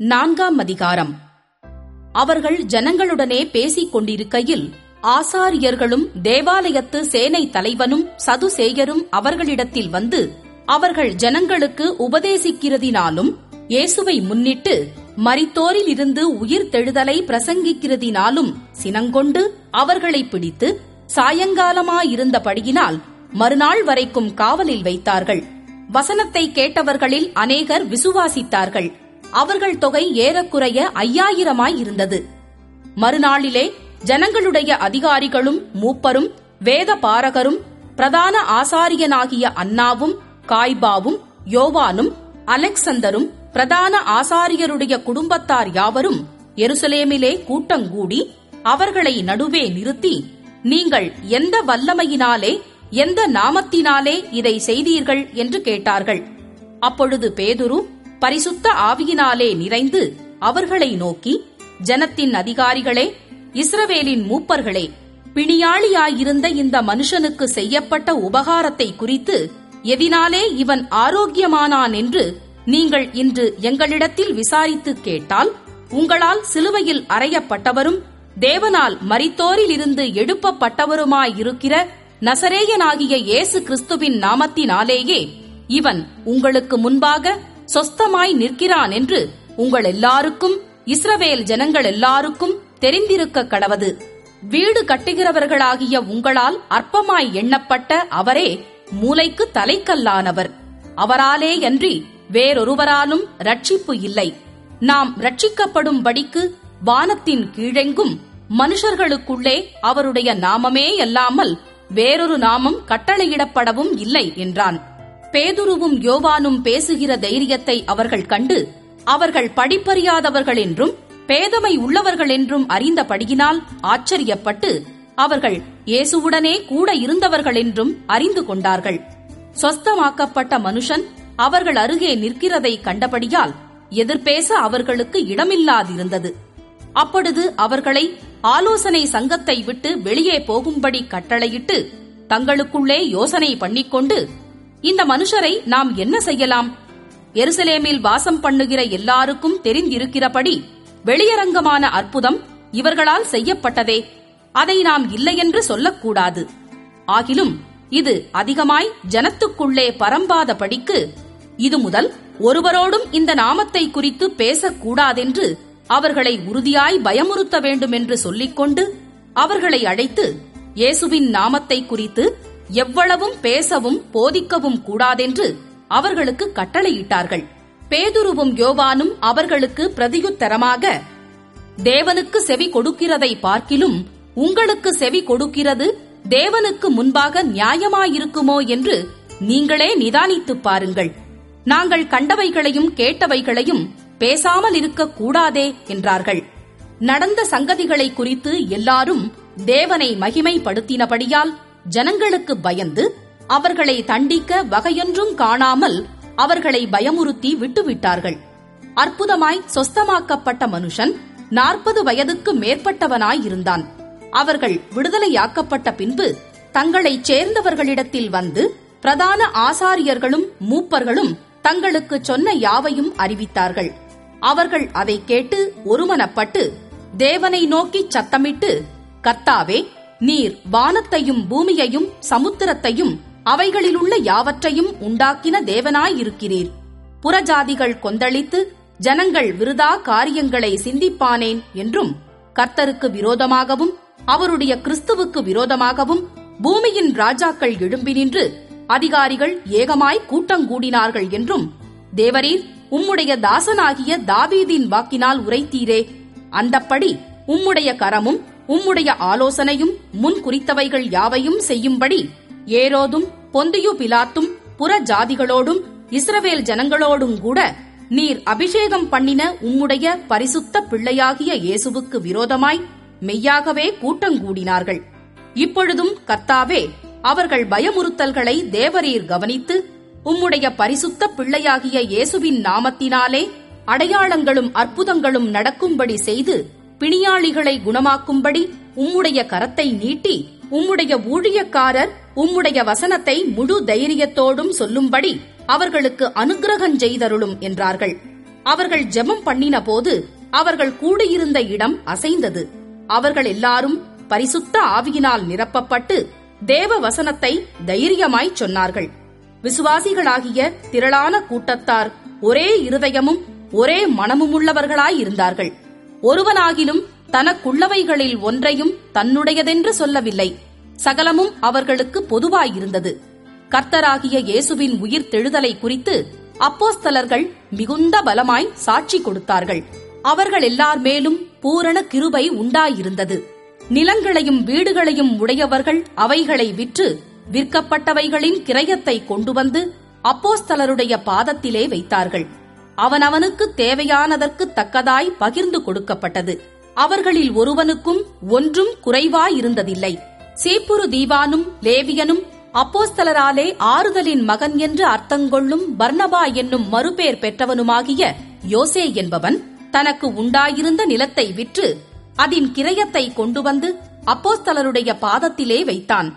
நான்காம் அதிகாரம். அவர்கள் ஜனங்களுடனே பேசிக் கொண்டிருக்கையில் ஆசாரியர்களும் தேவாலயத்து சேனை தலைவனும் சதுசேயரும் அவர்களிடத்தில் வந்து அவர்கள் ஜனங்களுக்கு உபதேசிக்கிறதினாலும் இயேசுவை முன்னிட்டு மரித்தோரிலிருந்து உயிர் தெழுதலை பிரசங்கிக்கிறதினாலும் சினங்கொண்டு அவர்களை பிடித்து சாயங்காலமாயிருந்தபடியினால் மறுநாள் வரைக்கும் காவலில் வைத்தார்கள். வசனத்தை கேட்டவர்களில் அநேகர் விசுவாசித்தார்கள். அவர்கள் தொகை ஏறக்குறைய ஐயாயிரமாய் இருந்தது. மறுநாளிலே ஜனங்களுடைய அதிகாரிகளும் மூப்பரும் வேத பாரகரும் பிரதான ஆசாரியனாகிய அன்னாவும் காய்பாவும் யோவானும் அலெக்சந்தரும் பிரதான ஆசாரியருடைய குடும்பத்தார் யாவரும் எருசலேமிலே கூட்டங்கூடி அவர்களை நடுவே நிறுத்தி நீங்கள் எந்த வல்லமையினாலே எந்த நாமத்தினாலே இதை செய்தீர்கள்? என்று கேட்டார்கள். அப்பொழுது பேதுரு பரிசுத்த ஆவியினாலே நிறைந்து அவர்களை நோக்கி ஜனத்தின் அதிகாரிகளே இஸ்ரவேலின் மூப்பர்களே பிணியாளியாயிருந்த இந்த மனுஷனுக்கு செய்யப்பட்ட உபகாரத்தை குறித்து எதினாலே இவன் ஆரோக்கியமானான் என்று நீங்கள் இன்று எங்களிடத்தில் விசாரித்து கேட்டால் உங்களால் சிலுவையில் அறையப்பட்டவரும் தேவனால் மரித்தோரிலிருந்து எழுப்பப்பட்டவருமாயிருக்கிற நசரேயனாகிய இயேசு கிறிஸ்துவின் நாமத்தினாலேயே இவன் உங்களுக்கு முன்பாக சொஸ்தமாய் நிற்கிறான் என்று உங்கள் எல்லாருக்கும் இஸ்ரவேல் ஜனங்கள் எல்லாருக்கும் தெரிந்திருக்க கடவது. வீடு கட்டுகிறவர்களாகிய உங்களால் அற்பமாய் எண்ணப்பட்ட அவரே மூளைக்கு தலைக்கல்லானவர். அவராலேயன்றி வேறொருவராலும் ரட்சிப்பு இல்லை. நாம் ரட்சிக்கப்படும்படிக்கு வானத்தின் கீழெங்கும் மனுஷர்களுக்குள்ளே அவருடைய நாமமே அல்லாமல் வேறொரு நாமம் கட்டளையிடப்படவும் இல்லை என்றான். பேதுருவும் யோவானும் பேசுகிற தைரியத்தை அவர்கள் கண்டு அவர்கள் படிப்பறியாதவர்கள் என்றும் பேதமை உள்ளவர்கள் என்றும் அறிந்தபடியினால் ஆச்சரியப்பட்டு அவர்கள் இயேசுவுடனே கூட இருந்தவர்கள் என்றும் அறிந்து கொண்டார்கள். சொஸ்தமாக்கப்பட்ட மனுஷன் அவர்கள் அருகே நிற்கிறதை கண்டபடியால் எதிர்பேச அவர்களுக்கு இடமில்லாதிருந்தது. அப்பொழுது அவர்களை ஆலோசனை சங்கத்தை விட்டு வெளியே போகும்படி கட்டளையிட்டு தங்களுக்குள்ளே யோசனை பண்ணிக்கொண்டு இந்த மனுஷரை நாம் என்ன செய்யலாம்? எருசலேமில் வாசம் பண்ணுகிற எல்லாருக்கும் தெரிந்திருக்கிறபடி வெளியரங்கமான அற்புதம் இவர்களால் செய்யப்பட்டதே. அதை நாம் இல்லையென்று சொல்லக்கூடாது. ஆகிலும் இது அதிகமாய் ஜனத்துக்குள்ளே பரம்பாதபடிக்கு இது முதல் ஒருவரோடும் இந்த நாமத்தை குறித்து பேசக்கூடாதென்று அவர்களை உறுதியாய் பயமுறுத்த வேண்டுமென்று சொல்லிக்கொண்டு அவர்களை அழைத்து இயேசுவின் நாமத்தை குறித்து எவ்வளவும் பேசவும் போதிக்கவும் கூடாதென்று அவர்களுக்கு கட்டளையிட்டார்கள். பேதுருவும் யோவானும் அவர்களுக்கு பிரதியுத்தரமாக தேவனுக்கு செவி கொடுக்கிறதை பார்க்கிலும் உங்களுக்கு செவி கொடுக்கிறது தேவனுக்கு முன்பாக நியாயமாயிருக்குமோ என்று நீங்களே நிதானித்துப் பாருங்கள். நாங்கள் கண்டவைகளையும் கேட்டவைகளையும் பேசாமல் இருக்க கூடாதே என்றார்கள். நடந்த சங்கதிகளை குறித்து எல்லாரும் தேவனை மகிமைப்படுத்தினபடியால் ஜனங்களுக்கு பயந்து அவர்களை தண்டிக்க வகையொன்றும் காணாமல் அவர்களை பயமுறுத்தி விட்டுவிட்டார்கள். அற்புதமாய் சொஸ்தமாக்கப்பட்ட மனுஷன் நாற்பது வயதுக்கு மேற்பட்டவனாயிருந்தான் அவர்கள் விடுதலையாக்கப்பட்ட பின்பு தங்களைச் சேர்ந்தவர்களிடத்தில் வந்து பிரதான ஆசாரியர்களும் மூப்பர்களும் தங்களுக்கு சொன்ன யாவையும் அறிவித்தார்கள். அவர்கள் அதை கேட்டு ஒருமனப்பட்டு தேவனை நோக்கி சத்தமிட்டு கர்த்தாவே நீர் வானத்தையும் பூமியையும் சமுத்திரத்தையும் அவைகளிலுள்ள யாவற்றையும் உண்டாக்கின தேவனாயிருக்கிறீர். புறஜாதிகள் கொந்தளித்து ஜனங்கள் விருதா காரியங்களை சிந்திப்பானேன் என்றும் கர்த்தருக்கு விரோதமாகவும் அவருடைய கிறிஸ்துவுக்கு விரோதமாகவும் பூமியின் ராஜாக்கள் எழும்பி நின்று அதிகாரிகள் ஏகமாய் கூட்டங்கூடினார்கள் என்றும் தேவரீர் உம்முடைய தாசனாகிய தாவீதின் வாக்கினால் உரைத்தீரே. அந்தப்படி உம்முடைய கரமும் உம்முடைய ஆலோசனையும் முன் குறித்தவைகள் யாவையும் செய்யும்படி ஏரோதும் பொந்தியு பிலாத்தும் புற ஜாதிகளோடும் இஸ்ரவேல் ஜனங்களோடும் கூட நீர் அபிஷேகம் பண்ணின உம்முடைய பரிசுத்த பிள்ளையாகிய இயேசுவுக்கு விரோதமாய் மெய்யாகவே கூட்டங்கூடினார்கள். இப்பொழுதும் கர்த்தாவே அவர்கள் பயமுறுத்தல்களை தேவரீர் கவனித்து உம்முடைய பரிசுத்த பிள்ளையாகிய இயேசுவின் நாமத்தினாலே அடையாளங்களும் அற்புதங்களும் நடக்கும்படி செய்து பிணியாளிகளை குணமாக்கும்படி உம்முடைய கரத்தை நீட்டி உம்முடைய ஊழியக்காரர் உம்முடைய வசனத்தை முழு தைரியத்தோடும் சொல்லும்படி அவர்களுக்கு அனுக்கிரகஞ் செய்தருளும் என்றார்கள். அவர்கள் ஜெபம் பண்ணின போது அவர்கள் கூடியிருந்த இடம் அசைந்தது. அவர்கள் எல்லாரும் பரிசுத்த ஆவியினால் நிரப்பப்பட்டு தேவ வசனத்தை தைரியமாய் சொன்னார்கள். விசுவாசிகளாகிய திரளான கூட்டத்தார் ஒரே இருதயமும் ஒரே மனமுமுள்ளவர்களாயிருந்தார்கள் ஒருவனாகிலும் தனக்குள்ளவைகளில் ஒன்றையும் தன்னுடையதென்று சொல்லவில்லை. சகலமும் அவர்களுக்கு பொதுவாயிருந்தது. கர்த்தராகிய இயேசுவின் உயிர் தெழுதலை குறித்து அப்போஸ்தலர்கள் மிகுந்த பலமாய் சாட்சி கொடுத்தார்கள். அவர்கள் எல்லார் மேலும் பூரண கிருபை உண்டாயிருந்தது. நிலங்களையும் வீடுகளையும் உடையவர்கள் அவைகளை விற்று விற்கப்பட்டவைகளின் கிரயத்தை கொண்டு வந்து அப்போஸ்தலருடைய பாதத்திலே வைத்தார்கள். அவனவனுக்கு தேவையானதற்கு தக்கதாய் பகிர்ந்து கொடுக்கப்பட்டது. அவர்களில் ஒருவனுக்கும் ஒன்றும் குறைவாயிருந்ததில்லை. சீப்புரு தீவானும் லேவியனும் அப்போஸ்தலராலே ஆறுதலின் மகன் என்று அர்த்தங்கொள்ளும் பர்ணபா என்னும் மறுபேர் பெற்றவனுமாகிய யோசே என்பவன் தனக்கு உண்டாயிருந்த நிலத்தை விற்று அதன் கிரயத்தை கொண்டு வந்து அப்போஸ்தலருடைய பாதத்திலே வைத்தான்.